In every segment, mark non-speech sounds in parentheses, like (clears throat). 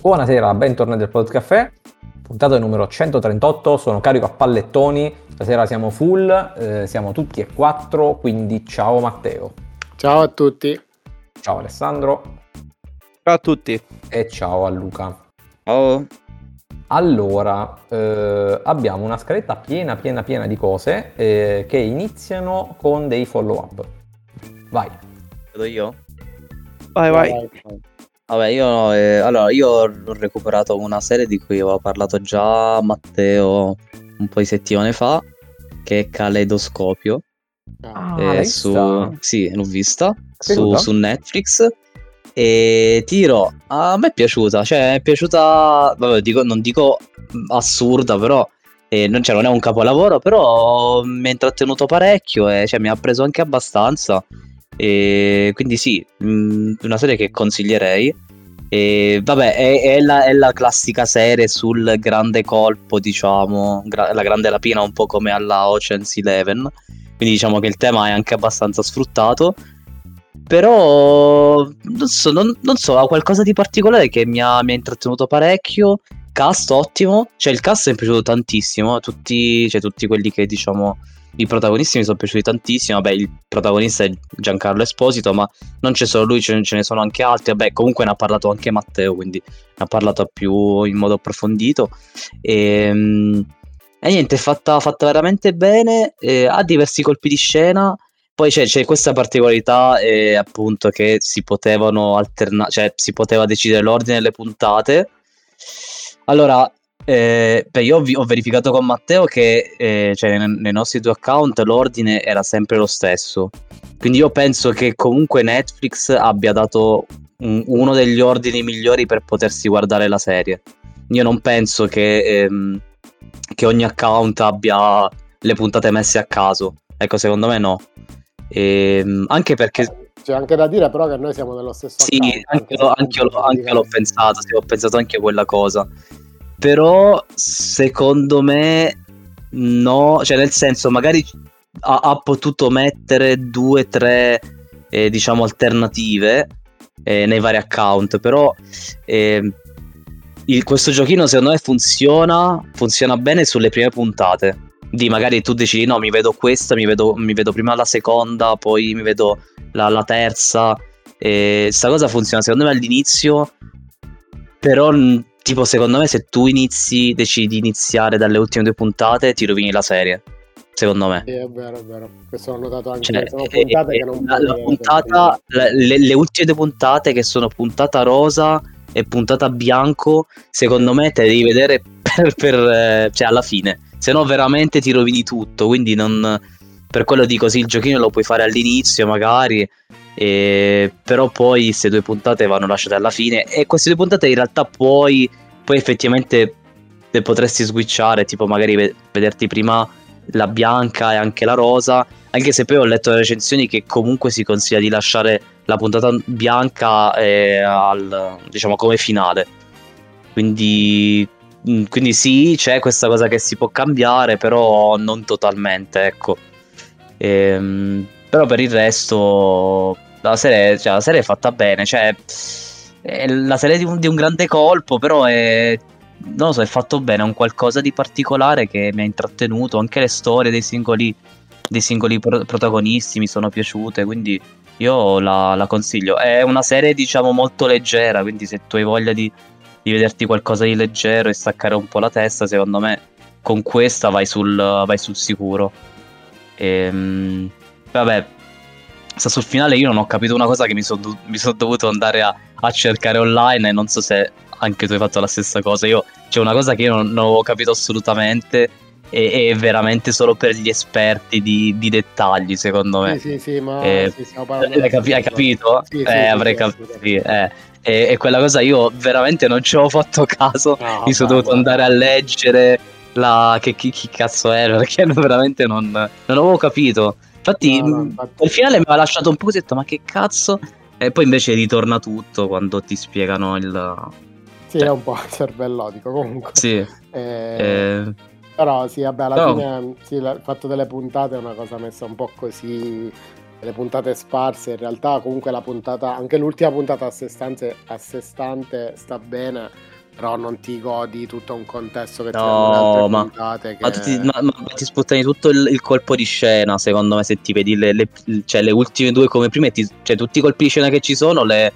Buonasera, bentornati al Pod Caffè, puntata numero 138, sono carico a pallettoni, stasera siamo full, eh, siamo tutti e quattro, quindi ciao Matteo. Ciao a tutti. Ciao Alessandro. Ciao a tutti. E ciao a Luca. Ciao. Allora, eh, abbiamo una scaletta piena, piena, piena di cose eh, che iniziano con dei follow up. Vai. Vedo io? Vai, vai. vai. Vabbè, io, eh, allora, io ho recuperato una serie di cui avevo parlato già Matteo un po' di settimane fa, che è Caleidoscopio. Ah, eh, su... Sì, l'ho vista su, su, Netflix. E ti dirò, a me è piaciuta, cioè è piaciuta, vabbè, dico, non dico assurda, però eh, non, cioè, non, è un capolavoro, però mi ha intrattenuto parecchio e cioè, mi ha preso anche abbastanza. E quindi sì, mh, una serie che consiglierei. E vabbè, è, è, la, è, la, classica serie sul grande colpo, diciamo, gra- la grande rapina, un po' come alla Ocean's Eleven. Quindi diciamo che il tema è anche abbastanza sfruttato. Però non so, non, non so, ha qualcosa di particolare che mi ha, mi ha, intrattenuto parecchio. Cast ottimo, cioè il cast mi è piaciuto tantissimo. Tutti, cioè, tutti quelli che diciamo i protagonisti mi sono piaciuti tantissimo. Vabbè, il protagonista è Giancarlo Esposito, ma non c'è solo lui, ce ne sono anche altri. Vabbè, comunque ne ha parlato anche Matteo, quindi ne ha parlato più in modo approfondito. E, ehm, e niente, è fatta, fatta veramente bene. Eh, ha diversi colpi di scena. Poi c'è, c'è questa particolarità, eh, appunto, che si potevano alternare, cioè si poteva decidere l'ordine delle puntate. Allora, eh, beh, io ho, ho, verificato con Matteo che eh, cioè, nei, nei, nostri due account l'ordine era sempre lo stesso. Quindi io penso che comunque Netflix abbia dato un, uno degli ordini migliori per potersi guardare la serie. Io non penso che, ehm, che ogni account abbia le puntate messe a caso. Ecco, secondo me no. Ehm, anche perché c'è anche da dire però che noi siamo nello stesso sì, account, anche, anche, anche, l'ho, anche l'ho pensato, sì, ho pensato anche a quella cosa. Però secondo me no, cioè nel senso magari ha, ha potuto mettere due tre eh, diciamo alternative eh, nei vari account, però eh, il, questo giochino secondo me funziona, funziona bene sulle prime puntate. Di magari tu decidi no, mi vedo questa, mi vedo, mi vedo prima la seconda, poi mi vedo la, la terza. E sta cosa funziona secondo me all'inizio, però tipo secondo me se tu inizi, decidi di iniziare dalle ultime due puntate, ti rovini la serie. Secondo me. Sì, è vero, è vero. Questo l'ho notato anche. Cioè, sono eh, puntate eh, che non la, la puntata, le, le, ultime due puntate che sono puntata rosa e puntata bianco, secondo me te devi vedere (laughs) per, per eh, cioè alla fine. Se no veramente ti rovini tutto, quindi non per quello dico sì, il giochino lo puoi fare all'inizio magari e, però poi queste due puntate vanno lasciate alla fine e queste due puntate in realtà poi, poi effettivamente le potresti switchare, tipo magari vederti prima la bianca e anche la rosa, anche se poi ho letto le recensioni che comunque si consiglia di lasciare la puntata bianca eh, al, diciamo come finale. Quindi, mm, quindi sì, c'è questa cosa che si può cambiare, però non totalmente, ecco. Ehm, però per il resto la serie, cioè, la serie è fatta bene, cioè è la serie di un, di un, grande colpo, però è non lo so, è fatto bene, è un qualcosa di particolare che mi ha intrattenuto, anche le storie dei singoli, dei singoli pro- protagonisti mi sono piaciute, quindi io la, la, consiglio. È una serie diciamo molto leggera, quindi se tu hai voglia di, di, vederti qualcosa di leggero e staccare un po' la testa, secondo me con questa vai sul, vai sul sicuro. Ehm, vabbè, sta sul finale io non ho capito una cosa che mi sono son dovuto andare a, a, cercare online e non so se anche tu hai fatto la stessa cosa. Io c'è una cosa che io non, non avevo capito assolutamente e è veramente solo per gli esperti di, di dettagli, secondo me. Sì, sì, sì, ma eh, sì, hai, capi- hai capito? Sì, eh, avrei capito. Eh. E, e, quella cosa io veramente non ci avevo fatto caso. No, mi sono dovuto andare a leggere la... che chi, chi cazzo era, (laughs) perché veramente non, non avevo capito. Infatti, no, no, infatti... al finale mi ha lasciato un po' così, detto, ma che cazzo? E poi invece ritorna tutto quando ti spiegano il... Sì, cioè... è un po' cervellotico comunque. Sì. Eh... Eh... Però sì, vabbè, alla no. fine sì, il fatto delle puntate è una cosa messa un po' così, le puntate sparse, in realtà comunque la puntata, anche l'ultima puntata a sé stante, a sé stante sta bene, però non ti godi tutto un contesto che no, ti ma, puntate che... ma, ti, ma, ma, ti sputtani tutto il, il, colpo di scena secondo me se ti vedi le, le, cioè, le ultime due come prime ti, cioè tutti i colpi di scena che ci sono le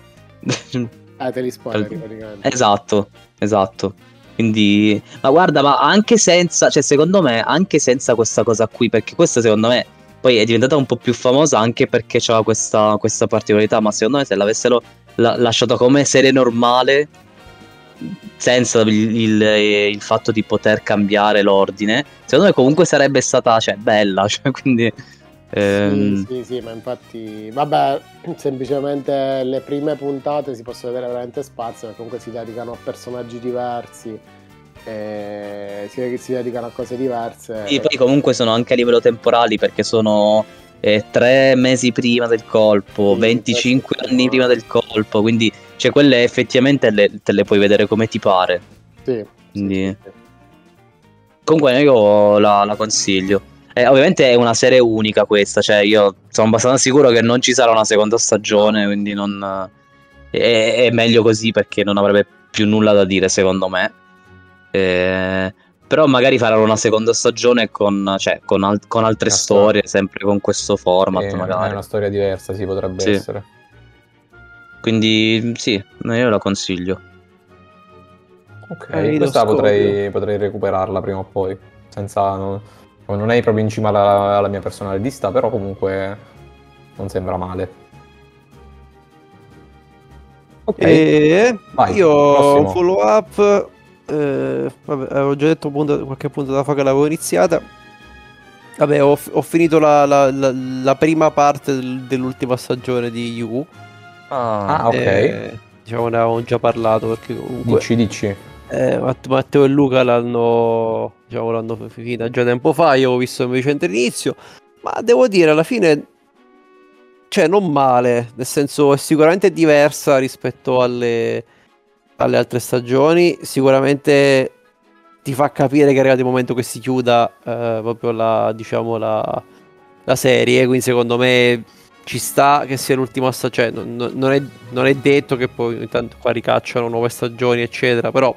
eh te li spoiler praticamente. Esatto esatto. Quindi ma guarda ma anche senza cioè secondo me anche senza questa cosa qui perché questa secondo me poi è diventata un po' più famosa anche perché c'era questa, questa particolarità ma secondo me se l'avessero la, lasciata come serie normale senza il, il, il, fatto di poter cambiare l'ordine, secondo me comunque sarebbe stata cioè, bella. (laughs) Cioè, quindi, ehm... sì, sì, sì, ma infatti, vabbè, (clears throat) semplicemente le prime puntate si possono vedere veramente spazio, perché comunque si dedicano a personaggi diversi. Si, si, dedicano a cose diverse. Sì, poi comunque sono anche a livello temporali perché sono eh, tre mesi prima del colpo, sì, 25 anni prima del colpo, quindi cioè quelle effettivamente le, te le puoi vedere come ti pare. Sì. Quindi... Sì, sì. Comunque io la, la consiglio. Eh, ovviamente è una serie unica questa, cioè io sono abbastanza sicuro che non ci sarà una seconda stagione, quindi non... è, è meglio così perché non avrebbe più nulla da dire secondo me. Eh, però magari faranno una seconda stagione con, cioè, con, al- con altre storie, storia. sempre con questo format. Sì, magari. È una storia diversa, sì, potrebbe sì. essere. Quindi sì, io la consiglio. Ok, eh, questa potrei, potrei, recuperarla prima o poi. Senza. Non, non è proprio in cima alla, alla mia personale lista, però comunque non sembra male. Ok, e Vai, io prossimo. follow up eh, vabbè, avevo già detto punto, qualche punto da fa che l'avevo iniziata. Vabbè, ho, ho finito la, la, la, la, prima parte del, dell'ultima stagione di Yu. Ah, ah ok. Eh, diciamo, ne avevamo già parlato perché comunque... Dici, dici. Eh, Matteo e Luca l'hanno, diciamo, l'hanno finita già tempo fa, io ho visto invece all'inizio, ma devo dire alla fine, cioè non male, nel senso è sicuramente diversa rispetto alle, alle altre stagioni, sicuramente ti fa capire che è arrivato il momento che si chiuda eh, proprio la, diciamo, la, la, serie, quindi secondo me ci sta che sia l'ultima stagione, cioè, non, non, è, non, è, detto che poi intanto qua ricacciano nuove stagioni eccetera, però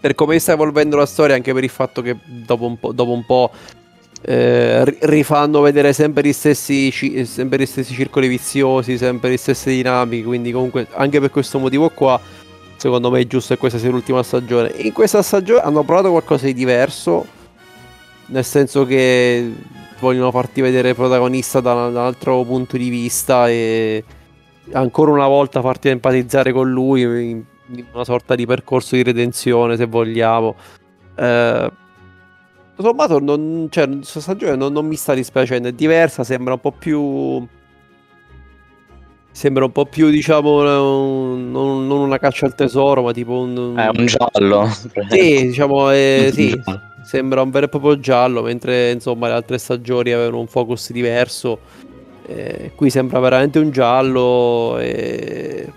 per come sta evolvendo la storia, anche per il fatto che dopo un po', dopo un po' eh, rifanno vedere sempre gli, stessi, sempre gli stessi circoli viziosi, sempre le stesse dinamiche, quindi comunque anche per questo motivo qua secondo me è giusto che questa sia l'ultima stagione. In questa stagione hanno provato qualcosa di diverso, nel senso che vogliono farti vedere il protagonista da, un altro punto di vista e ancora una volta farti empatizzare con lui in, una sorta di percorso di redenzione, se vogliamo. Eh, sommato, non, cioè, questa stagione non, non mi sta dispiacendo, è diversa, sembra un po' più Sembra un po' più, diciamo, un, non, non, una caccia al tesoro, ma tipo un... È un giallo. Sì, diciamo, eh, sì, (laughs) sembra un vero e proprio giallo, mentre insomma le altre stagioni avevano un focus diverso. Eh, qui sembra veramente un giallo. E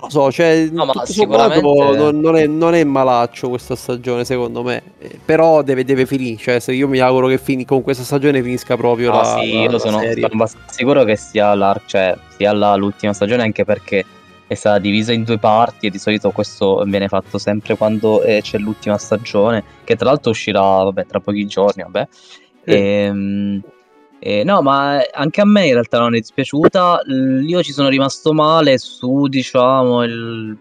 lo so, cioè, no, ma sicuramente... non, non, è, non, è, malaccio questa stagione, secondo me. Eh, però deve, deve finire. Cioè, se io mi auguro che fini, con questa stagione finisca proprio ah, la. Sì, la, io la sono, sono, abbastanza sicuro che sia, la, cioè, sia la, l'ultima stagione, anche perché è stata divisa in due parti. E di solito questo viene fatto sempre quando eh, c'è l'ultima stagione. Che tra l'altro uscirà vabbè, tra pochi giorni. Vabbè. Mm. Ehm. Eh, no, ma anche a me in realtà non è dispiaciuta. Io ci sono rimasto male su, diciamo, il,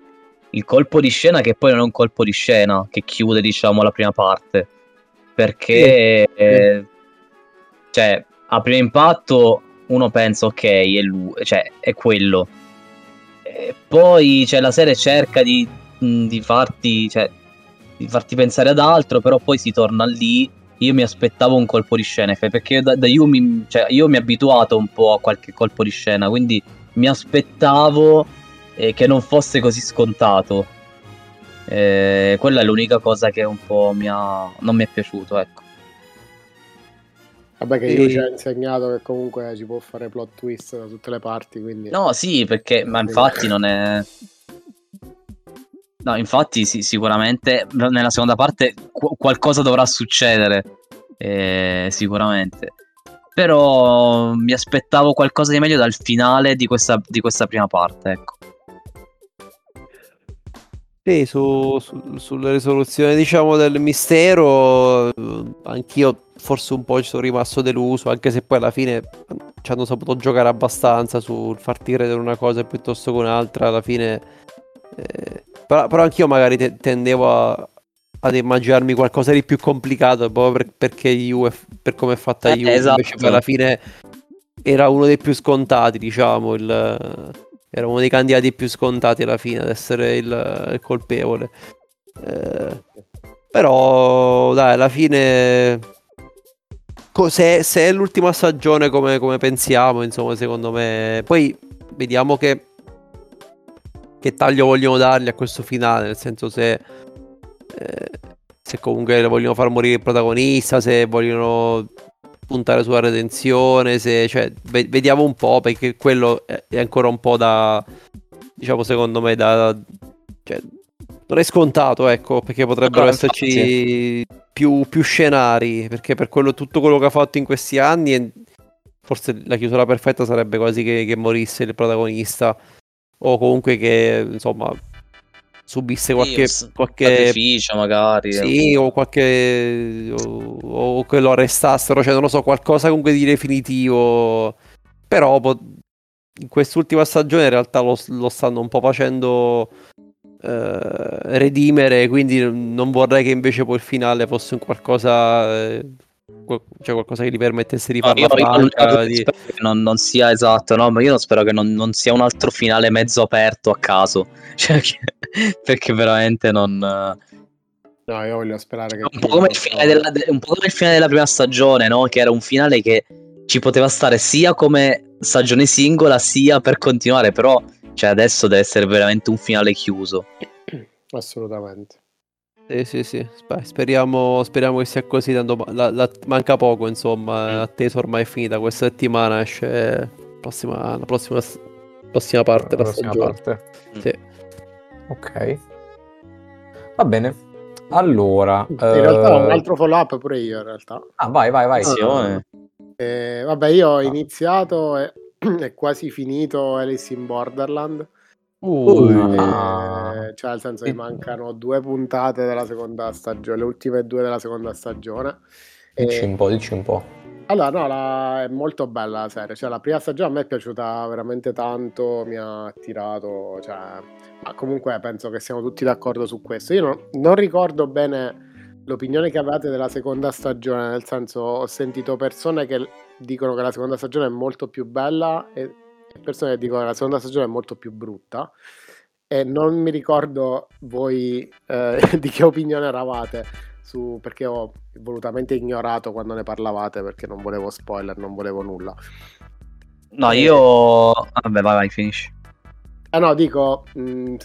il, colpo di scena, che poi non è un colpo di scena, che chiude, diciamo, la prima parte. Perché, sì. eh, cioè, a primo impatto uno pensa, ok, è lui, cioè, è quello. Poi, cioè, la serie cerca di, di farti, cioè, di farti pensare ad altro, però poi si torna lì io mi aspettavo un colpo di scena, perché da, da io, mi, cioè, io mi abituato un po' a qualche colpo di scena, quindi mi aspettavo eh, che non fosse così scontato. Eh, quella è l'unica cosa che un po' mi ha, non mi è piaciuto, ecco. Vabbè che io e... ci ho insegnato che comunque ci può fare plot twist da tutte le parti, quindi... No, sì, perché, ma infatti non è... No, infatti sì, sicuramente nella seconda parte qu- qualcosa dovrà succedere, eh, sicuramente. Però mi aspettavo qualcosa di meglio dal finale di questa, di questa prima parte, ecco. Sì, su, su, sulla risoluzione diciamo del mistero, anch'io forse un po' ci sono rimasto deluso, anche se poi alla fine ci hanno saputo giocare abbastanza sul far tirare una cosa piuttosto che un'altra, alla fine... Eh, però, però anch'io magari te- tendevo a, ad immaginarmi qualcosa di più complicato proprio per, perché UF, per come è fatta eh, esatto. invece alla fine era uno dei più scontati, diciamo, il, era uno dei candidati più scontati alla fine ad essere il, il colpevole. Eh, però, dai, alla fine, se, se è l'ultima stagione come, come, pensiamo, insomma, secondo me, poi vediamo che, che taglio vogliono dargli a questo finale, nel senso se... Eh, se comunque vogliono far morire il protagonista, se vogliono puntare sulla redenzione, se, cioè, vediamo un po' perché quello è ancora un po' da, diciamo secondo me, da... Cioè, non è scontato, ecco, perché potrebbero esserci più, più, scenari, perché per quello, tutto quello che ha fatto in questi anni, forse la chiusura perfetta sarebbe quasi che, che morisse il protagonista, o comunque che, insomma, subisse qualche, sì, qualche sacrificio magari sì o qualche o, o, che lo arrestassero cioè non lo so qualcosa comunque di definitivo. Però in quest'ultima stagione in realtà lo, lo stanno un po' facendo eh, redimere quindi non vorrei che invece poi il finale fosse un qualcosa eh, cioè qualcosa che gli permettesse di farla no, franca, di... non, non, sia esatto no ma io non spero che non, non, sia un altro finale mezzo aperto a caso. (laughs) Cioè, perché veramente non no io voglio sperare che un po' come il finale della, un po' come il finale della prima stagione no che era un finale che ci poteva stare sia come stagione singola sia per continuare però cioè adesso deve essere veramente un finale chiuso (clears throat) assolutamente sì, sì, sì. Speriamo, speriamo che sia così. Tanto la, la, manca poco, insomma. Mm. Atteso ormai è finita. Questa settimana esce prossima, la prossima, prossima parte. La prossima parte. Sì. Ok. Va bene. Allora, in uh... realtà ho un altro follow up pure io. In realtà, ah, vai, vai, vai. Ah, eh, vabbè, io ho ah. iniziato e (clears throat) è quasi finito Alice in Borderland. Uh, ah. Cioè, nel senso che mancano due puntate della seconda stagione, le ultime due della seconda stagione. Dici un po', dici un po'. Allora, no, la... è molto bella la serie. Cioè, la prima stagione a me è piaciuta veramente tanto, mi ha attirato. Cioè... Ma comunque penso che siamo tutti d'accordo su questo. Io non, non ricordo bene l'opinione che avete della seconda stagione, nel senso ho sentito persone che dicono che la seconda stagione è molto più bella e persone che dicono che la seconda stagione è molto più brutta e non mi ricordo voi eh, (laughs) di che opinione eravate su, perché ho volutamente ignorato quando ne parlavate perché non volevo spoiler, non volevo nulla. No, io... Vabbè, vai, vai, finisci. Ah no, dico, mh, mm,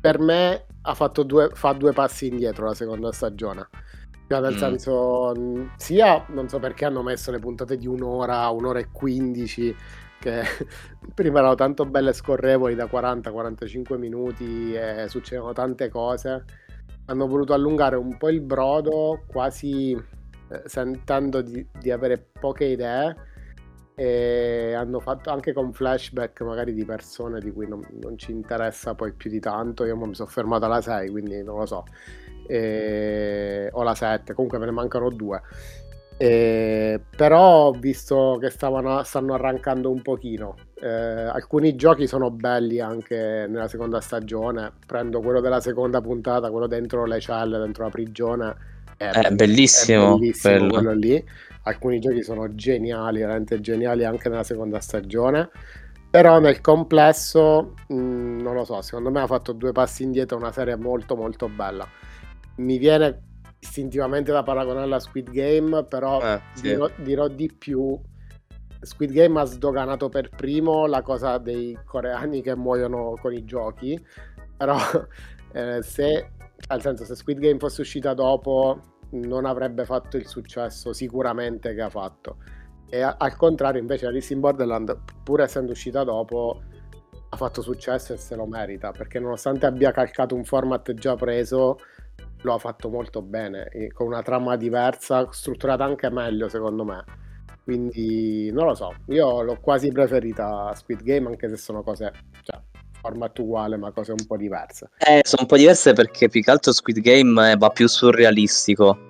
per me ha fatto due, fa due passi indietro la seconda stagione. Cioè, nel mm. senso, sia non so perché hanno messo le puntate di un'ora, un'ora e quindici, che (laughs) prima erano tanto belle e scorrevoli da 40-45 minuti e succedevano tante cose. Hanno voluto allungare un po' il brodo, quasi eh, sentendo di, di, avere poche idee. E hanno fatto anche con flashback magari di persone di cui non, non ci interessa poi più di tanto. Io mi sono fermato alla 6, quindi non lo so. E... o la 7, comunque me ne mancano due. Eh, però ho visto che stavano, stanno arrancando un pochino. Eh, alcuni giochi sono belli anche nella seconda stagione. Prendo quello della seconda puntata, quello dentro le celle, dentro la prigione. È, è bellissimo, è bellissimo quello lì. Alcuni giochi sono geniali, veramente geniali anche nella seconda stagione. Però nel complesso, mh, mm, non lo so, secondo me ha fatto due passi indietro, una serie molto molto bella. Mi viene istintivamente da paragonare alla Squid Game, però eh, sì. dirò, dirò, di più. Squid Game ha sdoganato per primo la cosa dei coreani che muoiono con i giochi, però (laughs) eh, se, nel senso, se Squid Game fosse uscita dopo non avrebbe fatto il successo sicuramente che ha fatto. E a, al contrario invece Alice in Borderland, pur essendo uscita dopo, ha fatto successo e se lo merita, perché nonostante abbia calcato un format già preso, lo ha fatto molto bene, con una trama diversa, strutturata anche meglio secondo me. Quindi non lo so, io l'ho quasi preferita a Squid Game anche se sono cose cioè, format uguale ma cose un po' diverse. Eh, sono un po' diverse perché più che altro Squid Game va più surrealistico.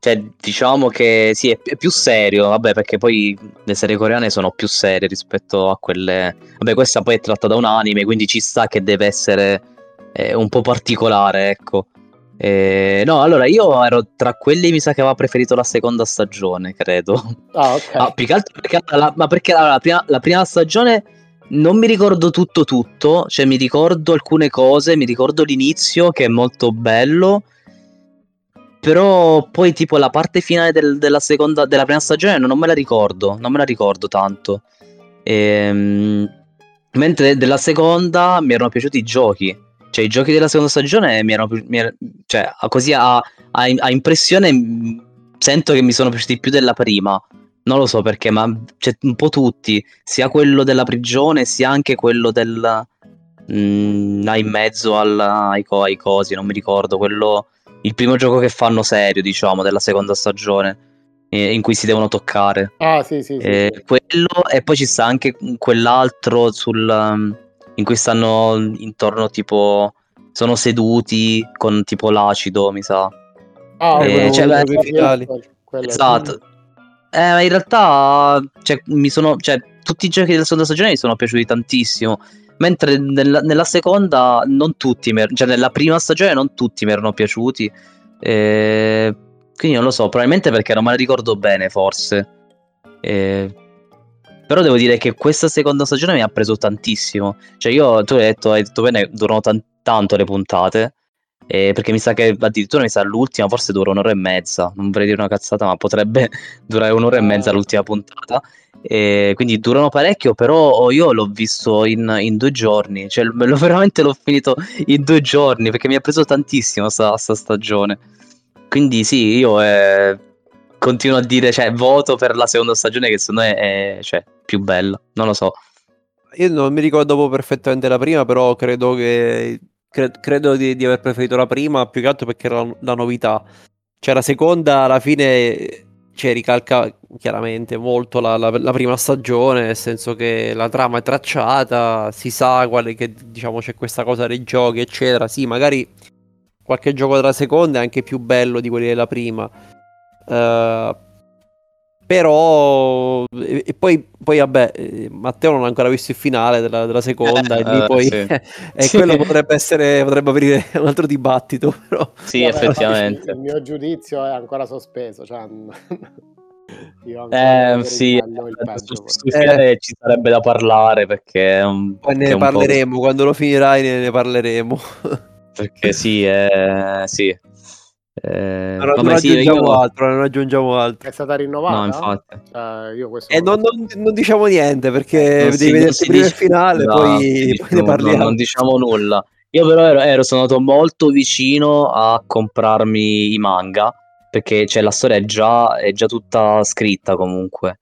Cioè, diciamo che sì, è, più serio, vabbè, perché poi le serie coreane sono più serie rispetto a quelle... Vabbè, questa poi è tratta da un anime, quindi ci sta che deve essere eh, un po' particolare, ecco. Eh, no, allora io ero tra quelli mi sa che aveva preferito la seconda stagione, credo. Ah, ok. Ah, più che altro perché, la, ma perché la, la, prima, la prima stagione non mi ricordo tutto tutto, cioè mi ricordo alcune cose, mi ricordo l'inizio che è molto bello, però poi tipo la parte finale del, della seconda, della prima stagione non me la ricordo, non me la ricordo tanto. Ehm, mentre della seconda mi erano piaciuti i giochi, cioè i giochi della seconda stagione mi erano, mi erano cioè così a, a, a impressione sento che mi sono piaciuti più della prima. Non lo so perché, ma c'è un po' tutti, sia quello della prigione, sia anche quello del... Là in mezzo al, ai, ai cosi, non mi ricordo, quello... Il primo gioco che fanno serio, diciamo, della seconda stagione, eh, in cui si devono toccare. Ah, sì, sì, sì. Eh, quello, e poi ci sta anche quell'altro sul... In cui stanno intorno tipo... Sono seduti con tipo l'acido, mi sa. Ah, eh, cioè, beh, esatto. Eh, in realtà, cioè, mi sono, cioè, tutti i giochi della seconda stagione mi sono piaciuti tantissimo. Mentre nella, nella seconda, non tutti, mi, er-, cioè nella prima stagione, non tutti mi erano piaciuti. Eh, quindi non lo so, probabilmente perché non me la ricordo bene, forse. Eh, però devo dire che questa seconda stagione mi ha preso tantissimo. Cioè, io, tu hai detto, hai detto bene, durano t- tanto le puntate. Eh, perché mi sa che addirittura mi sa l'ultima forse dura un'ora e mezza. Non vorrei dire una cazzata, ma potrebbe (laughs) durare un'ora e mezza l'ultima puntata. Eh, quindi durano parecchio, però io l'ho visto in, in due giorni. Cioè, lo, (laughs) veramente l'ho finito in due giorni perché mi ha preso tantissimo sta, sta stagione. Quindi sì, io eh, continuo a dire, cioè, voto per la seconda stagione che secondo me è cioè, più bella. Non lo so. Io non mi ricordo perfettamente la prima, però credo che cre- credo di, di, aver preferito la prima più che altro perché era la, la novità. Cioè, la seconda alla fine cioè, ricalca chiaramente molto la, la, la, prima stagione, nel senso che la trama è tracciata, si sa quale che diciamo c'è questa cosa dei giochi, eccetera. Sì, magari qualche gioco della seconda è anche più bello di quelli della prima. Uh, però, e, e poi, poi, vabbè, eh, Matteo non ha ancora visto il finale della, della seconda, eh, e lì poi, sì. (laughs) e sì. quello potrebbe essere, potrebbe aprire un altro dibattito. Però. Sì, vabbè, effettivamente. Il mio giudizio è ancora sospeso. Cioè... (laughs) Io eh, sì, peggio, eh, ci sarebbe da parlare perché un, poi ne parleremo quando lo finirai ne, ne parleremo (laughs) perché sì, eh, sì eh, non, non aggiungiamo io... altro, non aggiungiamo altro. È stata rinnovata? No, infatti. Io questo e non, non, non, diciamo niente perché non devi si, vedersi prima il finale, no, poi, poi ne parliamo. non diciamo nulla. Io però ero, ero, sono andato molto vicino a comprarmi i manga perché cioè, la storia è già, è già tutta scritta comunque.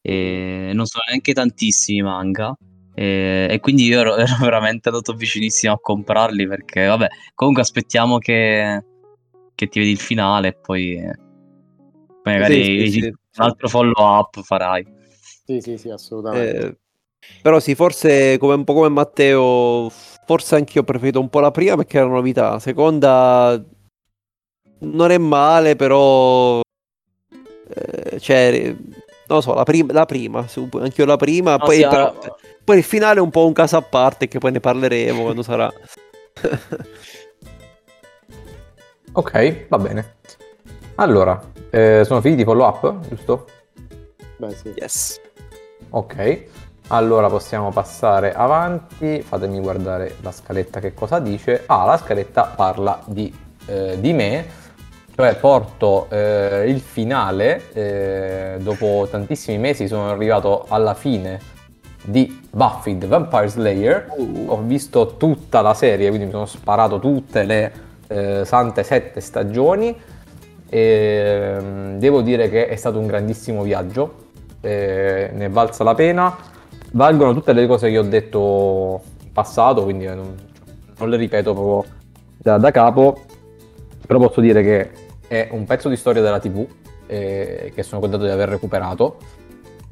E non sono neanche tantissimi manga. E, e, quindi io ero, (laughs) ero, veramente andato vicinissimo a comprarli perché vabbè comunque aspettiamo che, che ti vedi il finale e poi, poi magari sì, sì, sì. un altro follow up farai. Sì, sì, sì, assolutamente. Eh, però sì, forse come un po' come Matteo, forse anche io ho preferito un po' la prima perché era una novità. La seconda non è male, però eh, cioè non lo so, la, prim- la prima, anche io la prima, no, poi, sì, però, allora... poi il finale è un po' un caso a parte che poi ne parleremo quando sarà. (laughs) Ok, va bene. Allora, eh, sono finiti i follow up, giusto? Beh, sì. Yes. Ok, allora possiamo passare avanti. Fatemi guardare la scaletta che cosa dice. Ah, la scaletta parla di, eh, di me, cioè porto eh, il finale. Eh, dopo tantissimi mesi sono arrivato alla fine di Buffy the Vampire Slayer. Uh. Ho visto tutta la serie, quindi mi sono sparato tutte le eh, sante sette stagioni. E mm, devo dire che è stato un grandissimo viaggio, eh, ne valsa la pena, valgono tutte le cose che ho detto in passato, quindi non, non le ripeto proprio da, da, capo, però posso dire che è un pezzo di storia della TV eh, che sono contento di aver recuperato.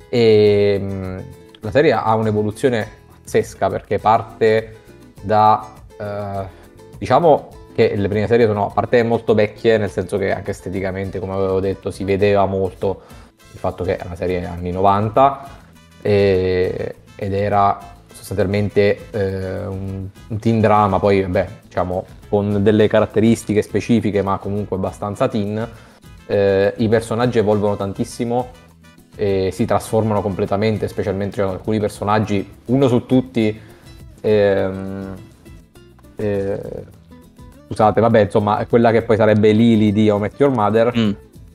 E mh, mm, la serie ha un'evoluzione pazzesca perché parte da... Eh, diciamo che le prime serie sono a parte molto vecchie, nel senso che anche esteticamente, come avevo detto, si vedeva molto il fatto che è una serie anni 90 e, ed era sostanzialmente eh, un, un, teen drama, poi vabbè, diciamo con delle caratteristiche specifiche, ma comunque abbastanza teen. Eh, I personaggi evolvono tantissimo e si trasformano completamente, specialmente cioè, alcuni personaggi, uno su tutti. Ehm, eh, scusate, vabbè, insomma, quella che poi sarebbe Lily di How Met Your Mother, mm.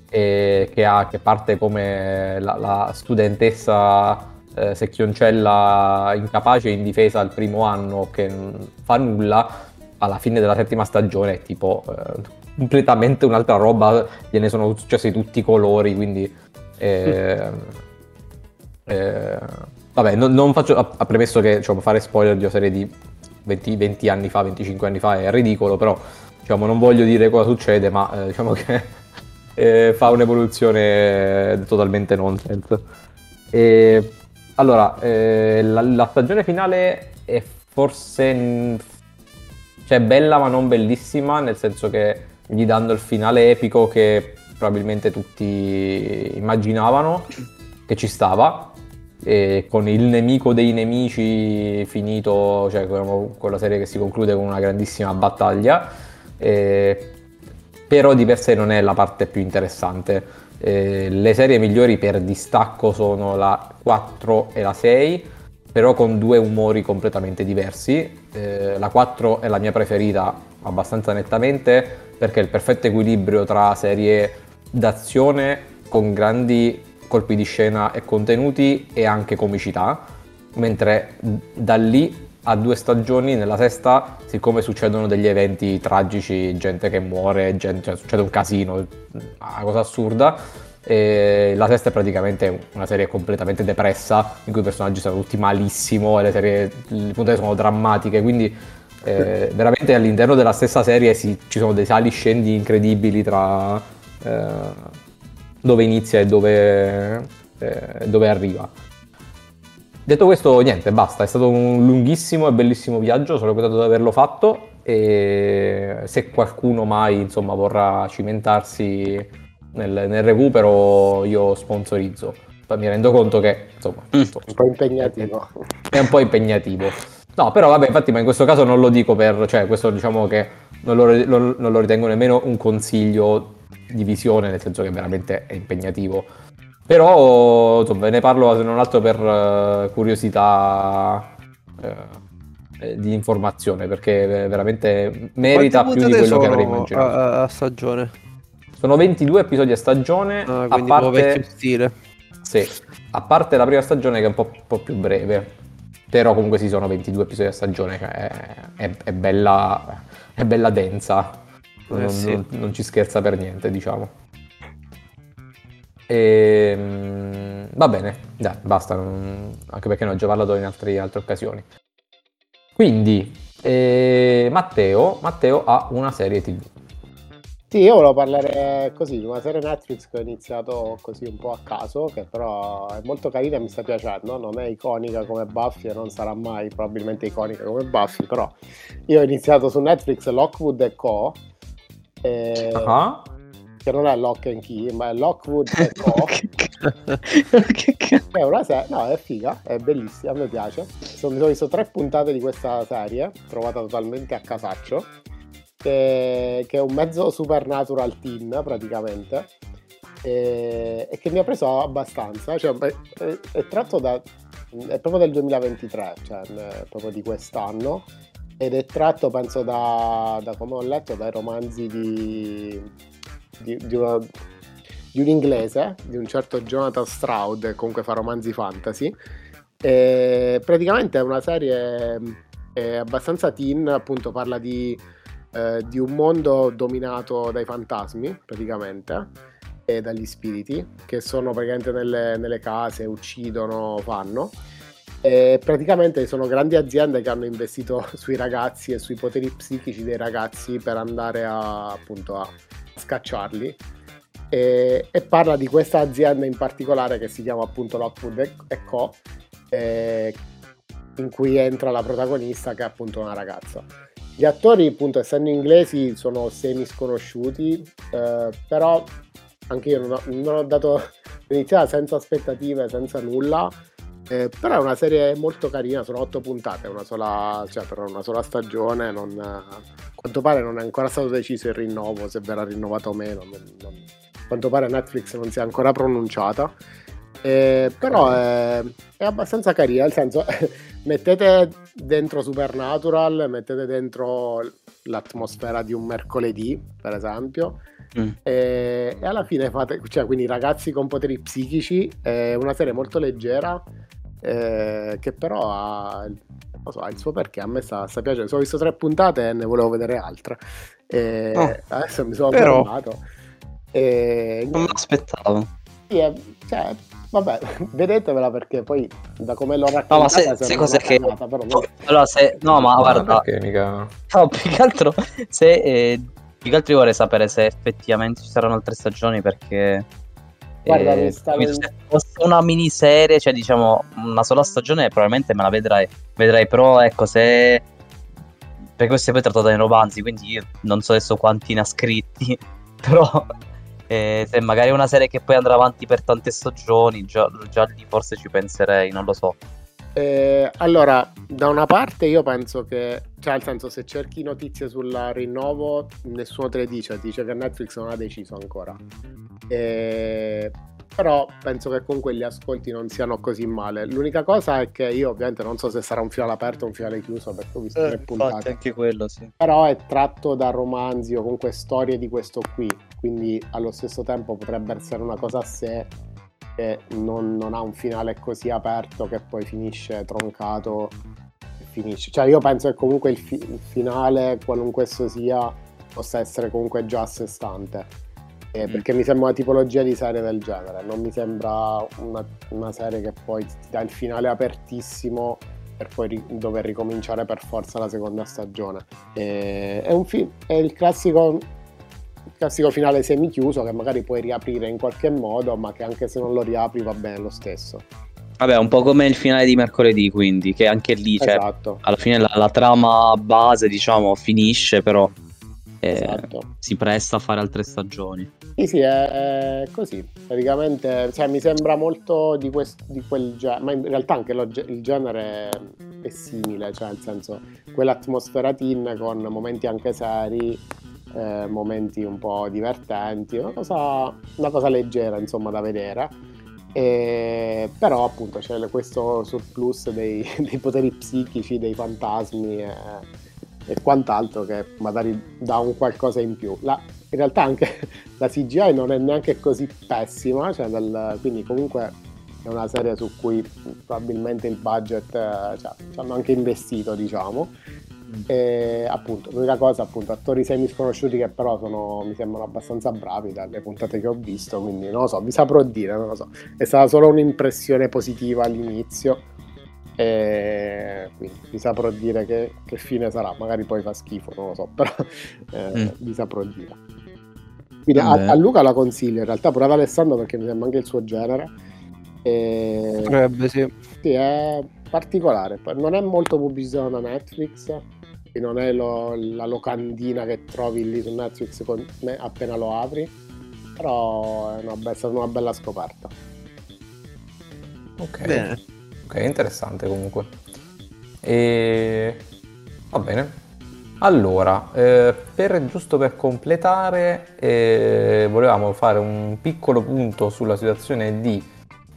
e, che, ha, che, parte come la, la studentessa eh, secchioncella incapace e indifesa al primo anno che non fa nulla, alla fine della settima stagione è tipo eh, completamente un'altra roba, gliene sono successi tutti i colori, quindi... Eh, (laughs) eh, vabbè, non, non faccio, a, premesso che diciamo, fare spoiler di una serie di 20, 20, anni fa, 25 anni fa è ridicolo, però diciamo, non voglio dire cosa succede, ma eh, diciamo che (laughs) eh, fa un'evoluzione totalmente nonsense. E, allora, eh, la, la, stagione finale è forse cioè, bella ma non bellissima, nel senso che gli danno il finale epico che probabilmente tutti immaginavano, che ci stava, e con il nemico dei nemici finito, cioè quella serie che si conclude con una grandissima battaglia, eh, però di per sé non è la parte più interessante. Eh, le serie migliori per distacco sono la 4 e la 6, però con due umori completamente diversi. Eh, la 4 è la mia preferita abbastanza nettamente perché è il perfetto equilibrio tra serie d'azione con grandi colpi di scena e contenuti e anche comicità, mentre da lì a due stagioni, nella sesta, siccome succedono degli eventi tragici, gente che muore, gente, cioè, succede un casino, una cosa assurda, la sesta è praticamente una serie completamente depressa, in cui i personaggi sono tutti malissimo e le, serie, le puntate sono drammatiche, quindi eh, veramente all'interno della stessa serie si, ci sono dei sali scendi incredibili tra... Eh, dove inizia e dove, eh, dove arriva. Detto questo, niente, basta, è stato un lunghissimo e bellissimo viaggio, sono contento di averlo fatto e se qualcuno mai insomma, vorrà cimentarsi nel, nel, recupero io sponsorizzo. Mi rendo conto che insomma, mm. un po' impegnativo. È un po' impegnativo. No, però vabbè, infatti, ma in questo caso non lo dico per, cioè, questo diciamo che non lo, non, non lo ritengo nemmeno un consiglio di visione, nel senso che veramente è impegnativo. Però insomma, ve ne parlo se non altro per uh, curiosità uh, di informazione, perché veramente merita più di quello che avrei immaginato. A, a, stagione? Sono 22 episodi a stagione. Ah, quindi a parte... vecchio stile. Sì, a parte la prima stagione che è un po', po più breve. Però comunque sì, sono 22 episodi a stagione, che è, è, è, bella, è bella densa non, eh sì. non, non, ci scherza per niente, diciamo. E, ehm, va bene, dai, basta, non, anche perché ne ho già parlato in altri, altre occasioni. Quindi, eh, Matteo, Matteo ha una serie TV. Sì, io volevo parlare così di una serie Netflix che ho iniziato così un po' a caso, che però è molto carina e mi sta piacendo, non è iconica come Buffy e non sarà mai probabilmente iconica come Buffy, però io ho iniziato su Netflix Lockwood Co eh, uh-huh. Che non è Lock and Key, ma è Lockwood (laughs) e Co. è una serie, no, è figa, è bellissima, a me piace. Sono, mi sono visto tre puntate di questa serie, trovata totalmente a casaccio, che, che è un mezzo supernatural teen praticamente. E, e, che mi ha preso abbastanza, cioè, è, è tratto da è proprio del 2023, cioè proprio di quest'anno ed è tratto penso da, da come ho letto dai romanzi di, di, di, una, di, un inglese di un certo Jonathan Stroud comunque fa romanzi fantasy. E praticamente è una serie è abbastanza teen appunto parla di, eh, di un mondo dominato dai fantasmi praticamente e dagli spiriti che sono praticamente nelle, nelle case uccidono fanno e praticamente sono grandi aziende che hanno investito (laughs) sui ragazzi e sui poteri psichici dei ragazzi per andare a, appunto a scacciarli. E, e parla di questa azienda in particolare che si chiama appunto Lockwood Co. E, in cui entra la protagonista che è appunto una ragazza. Gli attori, appunto, essendo inglesi, sono semi sconosciuti, eh, però anche io non ho, non ho dato (laughs) iniziata senza aspettative, senza nulla. Eh, però è una serie molto carina, sono otto puntate, una sola, cioè per una sola stagione. Non, a quanto pare non è ancora stato deciso il rinnovo, se verrà rinnovato o meno. Non, non, a quanto pare Netflix non si è ancora pronunciata. Eh, però è, è, abbastanza carina, nel senso (laughs) mettete dentro Supernatural, mettete dentro l'atmosfera di un mercoledì, per esempio, mm. e, e, alla fine fate, cioè quindi ragazzi con poteri psichici, è una serie molto leggera, eh, che però ha, so, ha, il suo perché, a me sta, sta piacendo, ho visto tre puntate e ne volevo vedere altre, e oh. adesso mi sono però... fermato. E, non mi aspettavo. Sì, è, cioè, Vabbè, (laughs) vedetevela perché poi da come l'ho raccontata... No, ma se, se cos'è che... Cagnata, però. Allora, se... No, ma guarda... Perché mica... No, (laughs) più che altro... Se... Eh, più che altro io vorrei sapere se effettivamente ci saranno altre stagioni perché... Guarda, eh, stavo... se fosse una miniserie, cioè diciamo una sola stagione, probabilmente me la vedrai. Vedrai, però ecco, se... Perché questo è poi trattato nei romanzi, quindi io non so adesso quanti ne ha scritti, (laughs) però e se magari è una serie che poi andrà avanti per tante stagioni, già, già lì forse ci penserei, non lo so. Eh, allora, da una parte io penso che, cioè nel senso se cerchi notizie sul rinnovo, nessuno te le dice, dice che Netflix non ha deciso ancora. Eh, però penso che comunque gli ascolti non siano così male. L'unica cosa è che io ovviamente non so se sarà un finale aperto o un finale chiuso perché ho visto eh, tre puntate. anche quello, sì. Però è tratto da romanzi o comunque storie di questo qui, quindi allo stesso tempo potrebbe essere una cosa a sé che non, non ha un finale così aperto che poi finisce troncato finisce. Cioè io penso che comunque il, fi- il finale, qualunque esso sia, possa essere comunque già a sé stante eh, perché mi sembra una tipologia di serie del genere, non mi sembra una, una serie che poi ti dà il finale apertissimo per poi ri- dover ricominciare per forza la seconda stagione. E, è, fi- è il, classico, classico finale semichiuso che magari puoi riaprire in qualche modo, ma che anche se non lo riapri va bene lo stesso. Vabbè, un po' come il finale di mercoledì, quindi, che anche lì, cioè, esatto. alla fine la, la trama base, diciamo, finisce, però esatto. si presta a fare altre stagioni. Sì, sì, è, è così. Praticamente cioè, mi sembra molto di, quest, di quel genere, ma in realtà anche lo, il genere è simile, cioè nel senso quell'atmosfera teen con momenti anche seri, eh, momenti un po' divertenti, una cosa, una cosa leggera insomma da vedere. E, però appunto c'è questo surplus dei, (laughs) dei poteri psichici, dei fantasmi. E, e quant'altro che magari dà un qualcosa in più. La, in realtà anche (laughs) la CGI non è neanche così pessima, cioè del, quindi comunque è una serie su cui probabilmente il budget eh, cioè, ci hanno anche investito, diciamo. E appunto, l'unica cosa, appunto, attori semi sconosciuti che però sono, mi sembrano abbastanza bravi dalle puntate che ho visto, quindi non lo so, vi saprò dire, non lo so. È stata solo un'impressione positiva all'inizio e quindi vi saprò dire che, che, fine sarà. Magari poi fa schifo, non lo so, però eh, mm. vi saprò dire. Quindi a, a, Luca la consiglio, in realtà pure ad Alessandro perché mi sembra anche il suo genere. E... Potrebbe, sì. Sì, è particolare. Non è molto pubblicizzato da Netflix, non è lo, la locandina che trovi lì su Netflix appena lo apri, però è, una, è stata una bella scoperta. Ok. Bene. Ok, interessante comunque. E... Va bene. Allora, eh, per, giusto per completare, eh, volevamo fare un piccolo punto sulla situazione di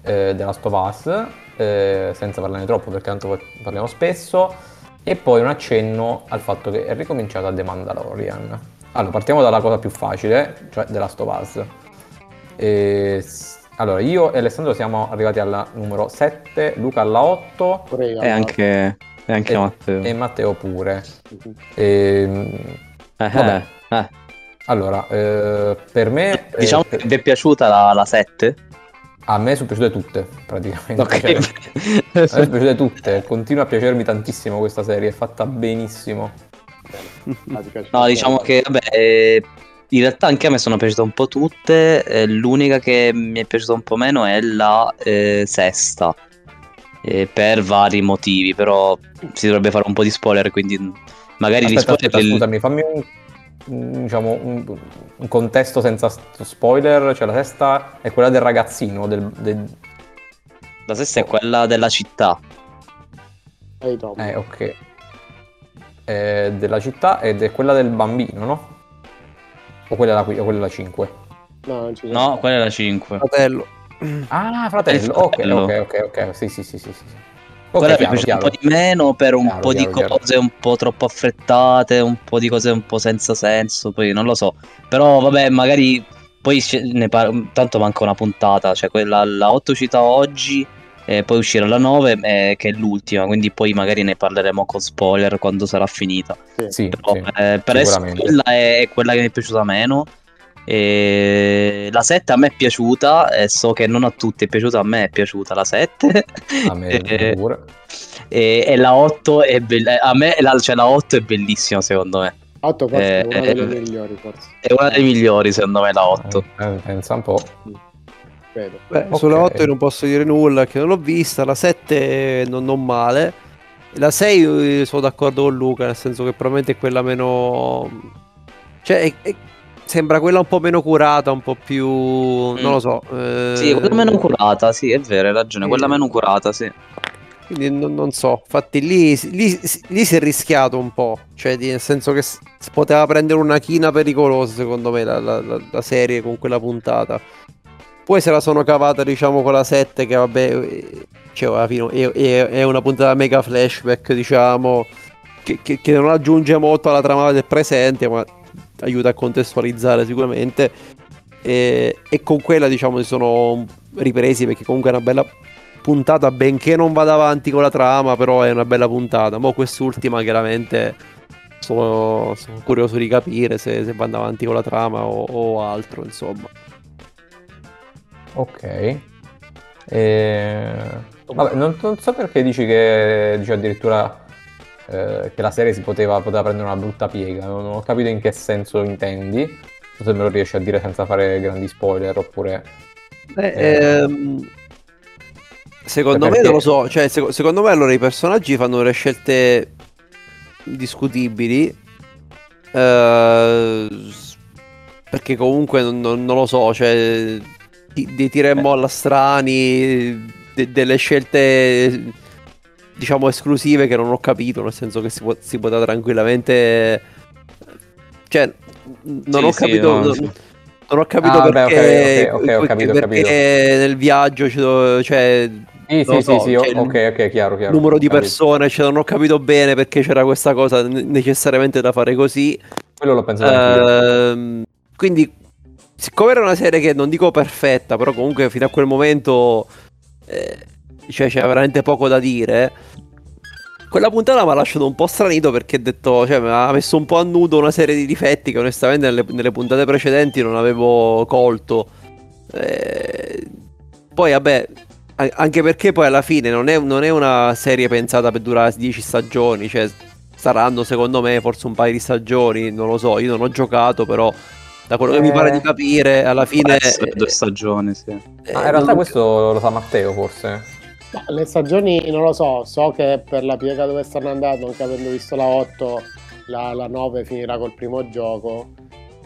eh, The Last of Us, eh, senza parlarne troppo perché tanto parliamo spesso, e poi un accenno al fatto che è ricominciata The Mandalorian. Allora, partiamo dalla cosa più facile, cioè The Last of Us. E allora, io e Alessandro siamo arrivati alla numero 7, Luca alla 8. E anche, e anche e, Matteo. E Matteo pure. E, ehm, eh, vabbè. Eh. Allora, eh, per me... Diciamo eh, che vi è piaciuta la, la 7? A me sono piaciute tutte, praticamente. Okay. Cioè, (laughs) a me sono piaciute tutte, continua a piacermi tantissimo questa serie, è fatta benissimo. no, diciamo che, vabbè, eh, in realtà anche a me sono piaciute un po' tutte, eh, l'unica che mi è piaciuta un po' meno è la eh, sesta. eh, per vari motivi, però si dovrebbe fare un po' di spoiler, quindi magari Aspetta, di spoiler... aspetta, scusami, fammi un- diciamo, un, un contesto senza spoiler. Cioè, la sesta è quella del ragazzino. Del, del- La sesta è quella della città. Ehi, Tom. Eh, ok. Eh, della città ed è quella del bambino, no? O quella è la, qui- o quella è la 5? No, No, quella è la 5. Fratello. Ah, fratello. Il Ok, fratello. ok, ok, ok. Sì, sì, sì, sì. sì. Sì. Ok, Quella mi è chiaro, piaciuta un chiaro. po' di meno per un Chiaro, po' di chiaro, chiaro. cose un po' troppo affrettate, un po' di cose un po' senza senso, poi non lo so. Però vabbè, magari poi ne par- tanto manca una puntata, cioè quella la 8 uscita oggi e poi uscirà la 9 eh, che è l'ultima, quindi poi magari ne parleremo con spoiler quando sarà finita. Sì, Però, sì. eh, per adesso quella è, è quella che mi è piaciuta meno. E la 7 a me è piaciuta e so che non a tutti è piaciuta, a me è piaciuta la 7. A me (laughs) Eh, pure. e, e la 8 è bella. A me la, cioè, la 8 è bellissima secondo me. 8 forse è una eh, delle eh, migliori, forse. È una delle migliori secondo me la 8. Eh, pensa un po'. Beh, Ok. sulla 8 io non posso dire nulla, che non l'ho vista. La 7 non, non male. La 6 eh, sono d'accordo con Luca, nel senso che probabilmente è quella meno... Cioè, è- è- sembra quella un po' meno curata, un po' più... non lo so. eh, Sì, quella meno curata, sì, è vero, hai ragione, sì. quella meno curata, sì. Quindi non, non so, infatti lì, lì- lì si è rischiato un po', cioè nel senso che si poteva prendere una china pericolosa secondo me la, la- la- la serie con quella puntata. Poi se la sono cavata diciamo con la 7 che vabbè, eh, cioè alla fine è, è- è una puntata mega flashback diciamo, che, che- che non aggiunge molto alla trama del presente ma aiuta a contestualizzare sicuramente. E, e con quella diciamo si sono ripresi perché comunque è una bella puntata benché non vada avanti con la trama però è una bella puntata ma quest'ultima chiaramente sono, sono curioso di capire se, se vanno avanti con la trama o, o altro insomma Ok. E... Vabbè, non, non so perché dici che dici addirittura eh, che la serie si poteva, poteva prendere una brutta piega. Non, ho capito in che senso intendi. Non so se me lo riesci a dire senza fare grandi spoiler oppure... Eh, Eh. ehm, secondo me perché- non lo so cioè, seco- secondo me allora i personaggi fanno delle scelte discutibili eh, perché comunque non, non- non lo so cioè di, di tira e molla strani de- delle scelte diciamo esclusive che non ho capito nel senso che si, può- si poteva tranquillamente cioè non Sì, ho sì, capito no, non- sì. non ho capito Ah, vabbè, ok, perché, ok, ok, ho capito, perché capito. nel viaggio ci do- cioè, Sì, lo sì, sì, so, sì, cioè, ok, ok, chiaro, chiaro. numero di persone, cioè, non ho capito bene perché c'era questa cosa ne- necessariamente da fare così. Quello l'ho pensato anch'io. Ehm, quindi, siccome era una serie che non dico perfetta, però comunque fino a quel momento eh, cioè, c'era veramente poco da dire. Quella puntata mi ha lasciato un po' stranito perché ho detto, cioè, mi ha messo un po' a nudo una serie di difetti che onestamente nelle, nelle puntate precedenti non avevo colto. Eh, poi, vabbè, anche perché poi alla fine non è, non è una serie pensata per durare 10 stagioni, cioè saranno secondo me forse un paio di stagioni, non lo so, io non ho giocato, però da quello che mi pare di Eh, capire alla fine... Due stagioni, sì. eh, Ah, in realtà non- questo lo sa Matteo forse. Le stagioni non lo so, so che per la piega dove stanno andando, anche avendo visto la 8, la, la 9 finirà col primo gioco.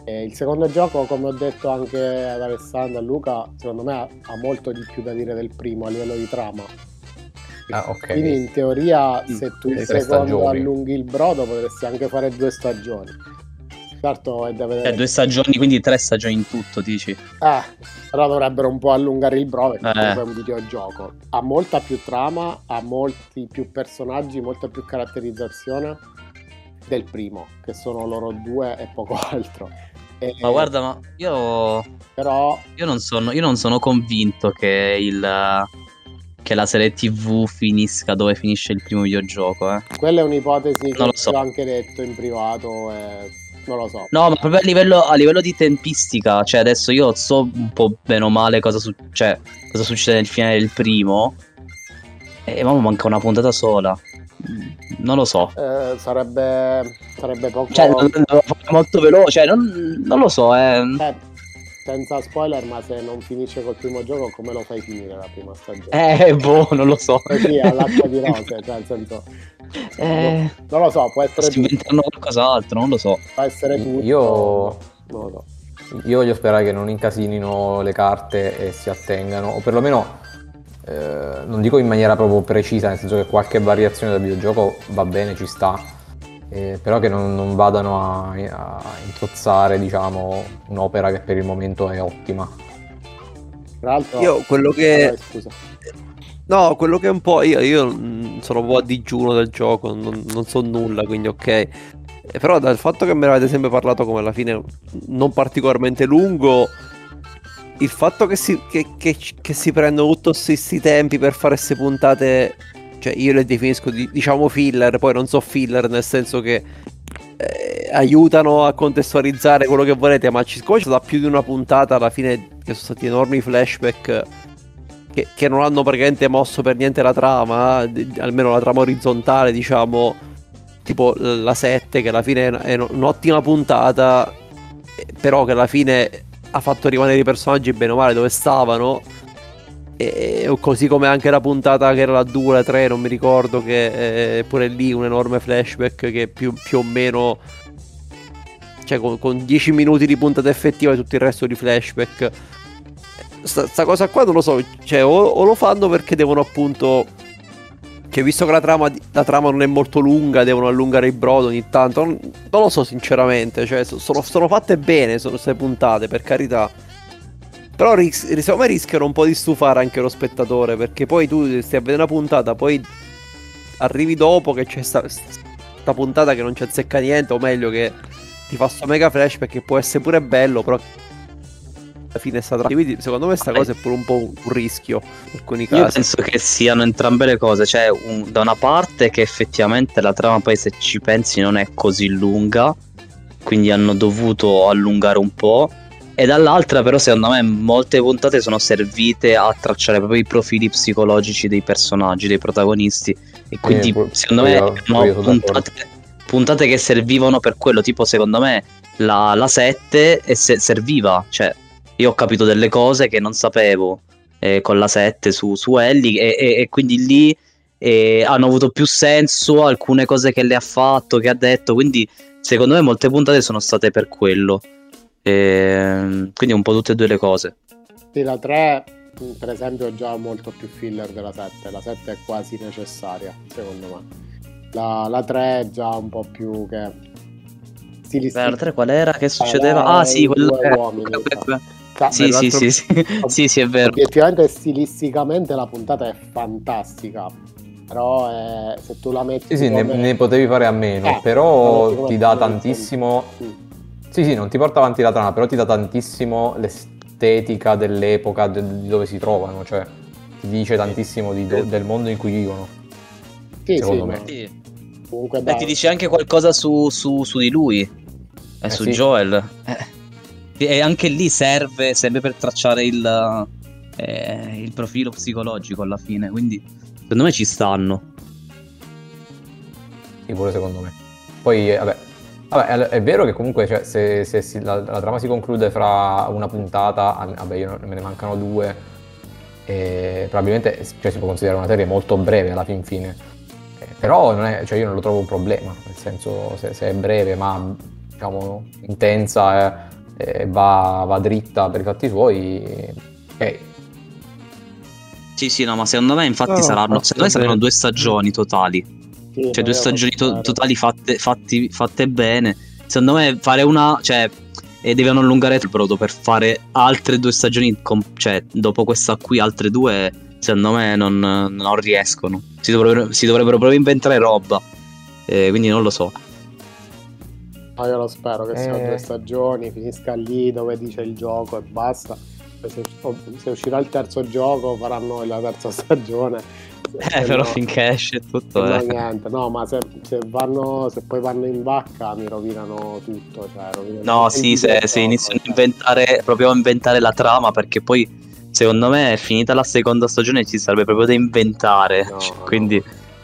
E il secondo gioco, come ho detto anche ad Alessandro e a Luca, secondo me ha, ha molto di più da dire del primo a livello di trama. Ah, ok. Quindi in teoria Sì, se tu il secondo stagioni. allunghi il brodo potresti anche fare due stagioni. Certo è da vedere. Cioè, due stagioni, quindi tre stagioni in tutto, dici? Eh, però dovrebbero un po' allungare il brodo perché Eh. è un videogioco. Ha molta più trama, ha molti più personaggi, molta più caratterizzazione del primo, che sono loro due e poco (laughs) altro. E- Ma guarda, ma io, Però io, non, sono, io non sono convinto che, il, che la serie TV finisca dove finisce il primo videogioco, eh. quella è un'ipotesi che Non lo so. ho anche detto in privato e non lo so. No, ma proprio a livello, a livello di tempistica, cioè adesso io so un po' bene o male cosa, su- cioè, cosa succede nel finale del primo. E ma manca una puntata sola. Mm, Non lo so. Eh, sarebbe, sarebbe poco... Cioè, non, non- molto veloce, cioè, non, non lo so, eh. Eh, senza spoiler, ma se non finisce col primo gioco, come lo fai finire la prima stagione? Eh, boh, non lo so. Così all'acqua di (laughs) rose, cioè nel senso... Eh, Non lo so, può essere si inventano qualcos'altro, non lo so. può essere tutto. Io, Non lo so. io voglio sperare che non incasinino le carte e si attengano, o perlomeno eh, non dico in maniera proprio precisa, nel senso che qualche variazione del videogioco va bene, ci sta, eh, però che non, non vadano a, a introzzare diciamo, un'opera che per il momento è ottima. Tra l'altro... Io quello che... Ah, scusa. No, quello che è un po'. Io, io mm, sono un po' a digiuno del gioco, non, non so nulla, quindi ok. Eh, Però dal fatto che me ne avete sempre parlato come alla fine non particolarmente lungo, il fatto che si, che, che- che si prendono tutti questi tempi per fare queste puntate, cioè io le definisco di- diciamo filler, poi non so filler nel senso che eh, aiutano a contestualizzare quello che volete, ma ci scoccia da più di una puntata alla fine che sono stati enormi flashback che, che non hanno praticamente mosso per niente la trama, almeno la trama orizzontale, diciamo, tipo la 7, che alla fine è- un'ottima puntata, eh, però che alla fine ha fatto rimanere i personaggi bene o male dove stavano. E così come anche la puntata che era la 2, la 3, non mi ricordo, che è pure lì un enorme flashback che più, più o meno... Cioè con, con 10 minuti di puntata effettiva e tutto il resto di flashback sta, sta cosa qua non lo so, cioè o, o lo fanno perché devono appunto... Cioè visto che la trama, la trama non è molto lunga, devono allungare il brodo ogni tanto, non, non lo so sinceramente, cioè so- sono, sono fatte bene sono queste puntate, per carità. Però secondo me rischiano un po' di stufare anche lo spettatore, perché poi tu stai a vedere una puntata, poi arrivi dopo che c'è sta, sta puntata che non ci azzecca niente, o meglio che ti fa sto mega flash perché può essere pure bello, però fine è stata... Quindi secondo me sta cosa è pure un po' un rischio in alcuni Io casi. penso che siano entrambe le cose, cioè un- da una parte che effettivamente la trama poi se ci pensi non è così lunga, quindi hanno dovuto allungare un po', e dall'altra però secondo me molte puntate sono servite a tracciare proprio i profili psicologici dei personaggi, dei protagonisti, e quindi pu- secondo me io- io puntate, puntate che servivano per quello, tipo secondo me la, la 7 e se- serviva, cioè io ho capito delle cose che non sapevo eh, con la 7 su, su Ellie e, e- e quindi lì eh, hanno avuto più senso alcune cose che le ha fatto, che ha detto, quindi secondo me molte puntate sono state per quello. Ehm, quindi un po' tutte e due le cose. Sì, la 3 mh, per esempio è già molto più filler della 7, la 7 è quasi necessaria secondo me. La, la 3 è già un po' più che Beh, la 3 qual era? Che succedeva? era Ah sì, due uomini, Sa- Sì, sì, sì, sì, (laughs) sì, sì, è vero. Obiettivamente stilisticamente la puntata è fantastica, però eh, se tu la metti Sì, sì, ne, come- ne potevi fare a meno, Eh, però ti dà tantissimo... Mm. Sì, sì, non ti porta avanti la trama, però ti dà tantissimo l'estetica dell'epoca, de- di dove si trovano, cioè ti dice tantissimo di do- del mondo in cui vivono. Sì, secondo sì, me. ma Sì. comunque E ti dice anche qualcosa su, su- su di lui e Eh, su sì. Joel. Eh. (laughs) E anche lì serve, serve per tracciare il, eh, il profilo psicologico alla fine. Quindi secondo me ci stanno. Sì, pure secondo me. Poi, eh, vabbè, vabbè, è, vero che comunque cioè, se, se si- la, la trama si conclude fra una puntata, vabbè, io me ne mancano due, e probabilmente cioè, si può considerare una serie molto breve alla fin fine. Eh, però è, cioè, io non lo trovo un problema, nel senso se, se è breve ma diciamo intensa e, e va, va dritta per i fatti suoi, ok. Sì, sì, no, ma secondo me infatti No, saranno, secondo me saranno due stagioni totali. sì, Cioè due io stagioni to- totali fatte, fatti- fatte bene. Secondo me fare una... Cioè, e devono allungare il brodo per fare altre due stagioni, com- cioè dopo questa qui altre due, secondo me non, non riescono. Si dovrebbero, si dovrebbero proprio inventare roba. Eh, quindi non lo so. No, io lo spero che siano Eh. due stagioni, finisca lì dove dice il gioco e basta. Se, se uscirà il terzo gioco faranno la terza (laughs) stagione. Eh, però no- finché esce tutto... Eh. niente, no, ma se, se vanno, se poi vanno in vacca mi rovinano tutto. Cioè, rovinano No, sì, se, se iniziano a inventare, proprio a inventare la trama, perché poi secondo me finita la seconda stagione ci sarebbe proprio da inventare. No, Cioè, no. quindi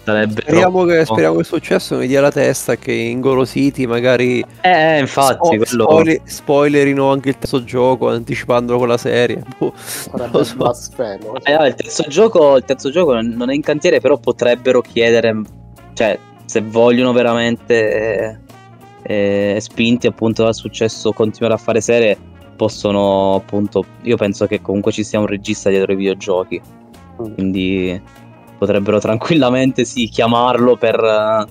Sarebbe Speriamo che, speriamo che il successo mi dia la testa che ingolositi magari Eh, eh, infatti, spo- quello... spoiler- spoilerino anche il terzo gioco anticipandolo con la serie. (laughs) Boh, Sarebbe lo so. blasfemo. Eh, no, il, terzo gioco, il terzo gioco non non è in cantiere, però potrebbero chiedere, cioè, se vogliono veramente, eh, eh, spinti appunto dal successo, continuare a fare serie, possono appunto, io penso che comunque ci sia un regista dietro i videogiochi, Mm. quindi potrebbero tranquillamente sì, chiamarlo per,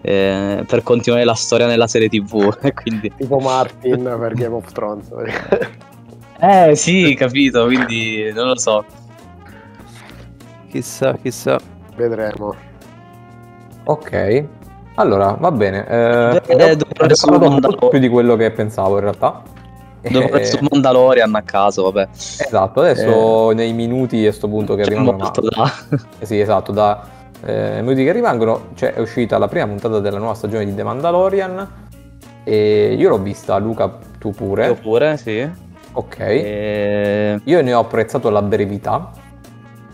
eh, per continuare la storia nella serie tv. (laughs) quindi, Tipo Martin per Game of Thrones. (laughs) eh sì, capito, quindi non lo so. Chissà, chissà. Vedremo. Ok. Allora, va bene. Eh, dopo abbiamo adesso parlato molto più di quello che pensavo in realtà. Dopo Eh, su Mandalorian a caso, vabbè. Esatto, adesso nei minuti a sto punto che arrivano... molto da... Eh Sì, esatto, da eh, minuti che rimangono cioè, è uscita la prima puntata della nuova stagione di The Mandalorian e io l'ho vista, Luca, tu pure. Io pure, sì. Ok. E... Io ne ho apprezzato la brevità.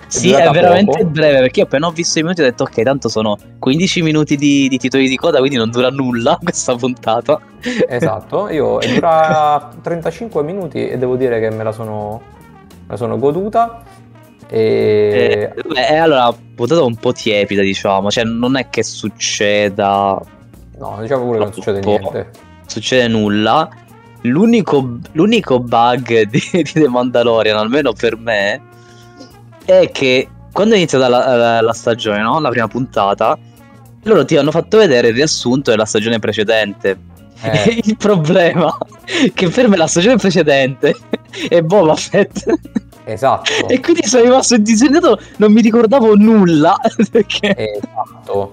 Sì, è veramente poco. breve perché io appena ho visto i minuti ho detto ok, tanto sono 15 minuti di, di titoli di coda, quindi non dura nulla (laughs) questa puntata. Esatto, io (laughs) dura 35 minuti e devo dire che me la sono, me la sono goduta. E... E, vabbè, e allora, puntata un po' tiepida, diciamo, cioè non è che succeda No, diciamo pure che non succede niente. succede nulla. L'unico, l'unico bug (laughs) di, di The Mandalorian, almeno per me, è che quando è iniziata la, la- la stagione, no? La prima puntata, loro ti hanno fatto vedere il riassunto della stagione precedente. Eh. (laughs) il problema è che per me la stagione precedente (laughs) è Boba Fett. Esatto. (laughs) e quindi sono rimasto disegnato, non mi ricordavo nulla. Perché... Esatto.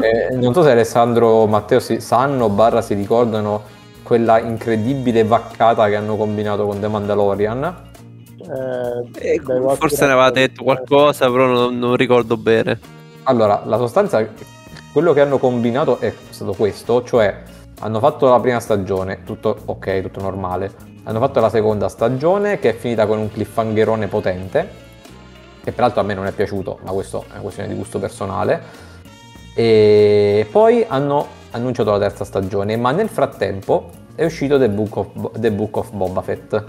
Eh, non so se Alessandro Matteo si, sanno barra si ricordano quella incredibile vaccata che hanno combinato con The Mandalorian. Eh, vostri Forse ne aveva detto qualcosa, però non, non ricordo bene. Allora, la sostanza, quello che hanno combinato è stato questo, cioè hanno fatto la prima stagione, tutto ok, tutto normale. Hanno fatto la seconda stagione che è finita con un cliffhangerone potente, che peraltro a me non è piaciuto, ma questo è una questione di gusto personale. E poi hanno annunciato la terza stagione, ma nel frattempo è uscito The Book of, The Book of Boba Fett,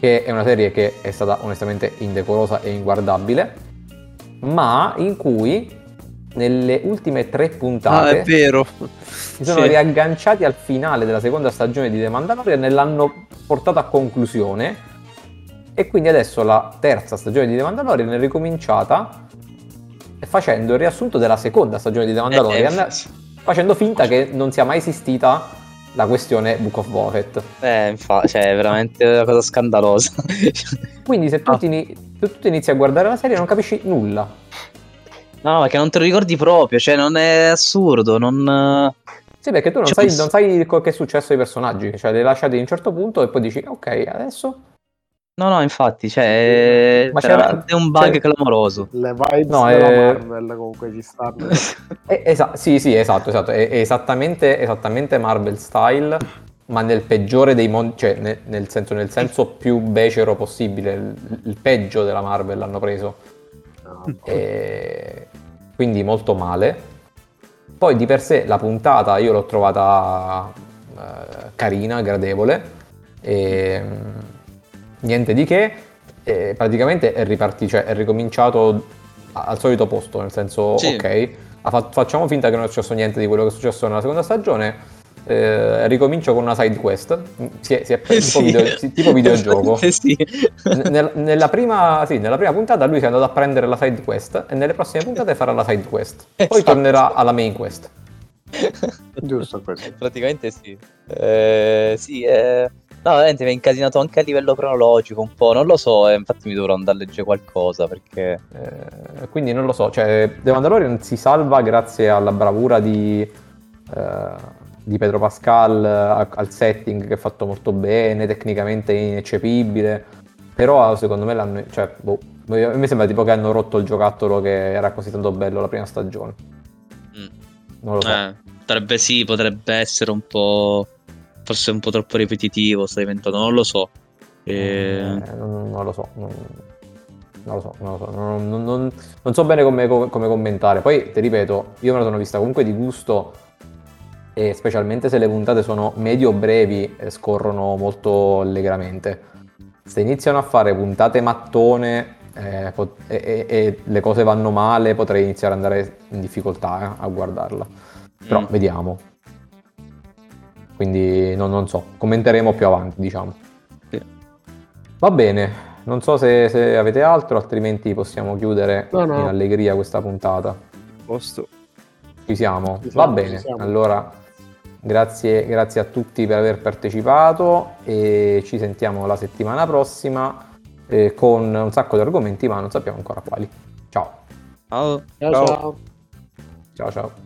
che è una serie che è stata onestamente indecorosa e inguardabile, ma in cui nelle ultime tre Ah, puntate è vero. si sono Sì. riagganciati al finale della seconda stagione di The Mandalorian e l'hanno portato a conclusione. E quindi adesso la terza stagione di The Mandalorian è ricominciata facendo il riassunto della seconda stagione di The Mandalorian, Eh, facendo finta che non sia mai esistita la questione Book of Boba Fett. eh, infatti, cioè, è veramente una cosa scandalosa. (laughs) Quindi se tu, Ah. ti tu ti inizi a guardare la serie non capisci nulla. No, perché non te lo ricordi proprio, cioè non è assurdo, non... Sì, perché tu non, Cioè, sai, non sai che è successo ai personaggi, cioè li lasciati a un certo punto e poi dici ok, adesso... No, no, infatti, cioè, è Ma c'era- veramente un bug c'è- clamoroso. Le vibes No, della eh, Marvel comunque ci stanno. (laughs) Eh, esa- sì, sì, esatto, esatto. È, è esattamente, esattamente Marvel style, ma nel peggiore dei mondi, cioè ne- nel, senso, nel senso più becero possibile. Il, il peggio della Marvel l'hanno preso. No. E quindi molto male. Poi di per sé la puntata io l'ho trovata eh, carina, gradevole. E, mm, niente di che. E praticamente è ripartito, cioè è ricominciato al solito posto, nel senso, Sì. ok, ha fa- facciamo finta che non è successo niente di quello che è successo nella seconda stagione. eh, ricomincio con una side quest. Si è, si è (laughs) tipo, Sì. video- tipo videogioco. Eh, (laughs) sì. Nel- nella, prima, sì, nella prima puntata lui si è andato a prendere la side quest e nelle prossime puntate farà la side quest. Poi Esatto. tornerà alla main quest. (laughs) Giusto così. Praticamente sì. Eh, sì, eh... No, veramente mi ha incasinato anche a livello cronologico un po', non lo so, e infatti mi dovrò andare a leggere qualcosa perché... Eh, quindi non lo so, cioè The Mandalorian si salva grazie alla bravura di, eh, di Pedro Pascal, a- al setting che è fatto molto bene, tecnicamente ineccepibile, però secondo me l'hanno... Cioè, boh, a me sembra tipo che hanno rotto il giocattolo che era così tanto bello la prima stagione. Mm. Non lo so. Eh, potrebbe sì, potrebbe essere un po'... Forse un po' troppo ripetitivo, sta diventando, non lo so. Eh, Eh, non, non lo so. non- non lo so, non, lo so, non, non, so bene come, come, commentare. Poi ti ripeto, io me la sono vista comunque di gusto e specialmente se le puntate sono medio brevi scorrono molto allegramente. Se iniziano a fare puntate mattone eh, pot- e, e, le cose vanno male, potrei iniziare ad andare in difficoltà eh, a guardarla. Però mm. vediamo. Quindi non, non, so, commenteremo più avanti, diciamo. Sì. Va bene, non so se, se, avete altro, altrimenti possiamo chiudere no, no. in allegria questa puntata. Posto. Ci siamo, ci siamo va bene. Allora, grazie, grazie a tutti per aver partecipato e ci sentiamo la settimana prossima eh, con un sacco di argomenti, ma non sappiamo ancora quali. Ciao. Ciao. Ciao. Ciao. ciao. ciao.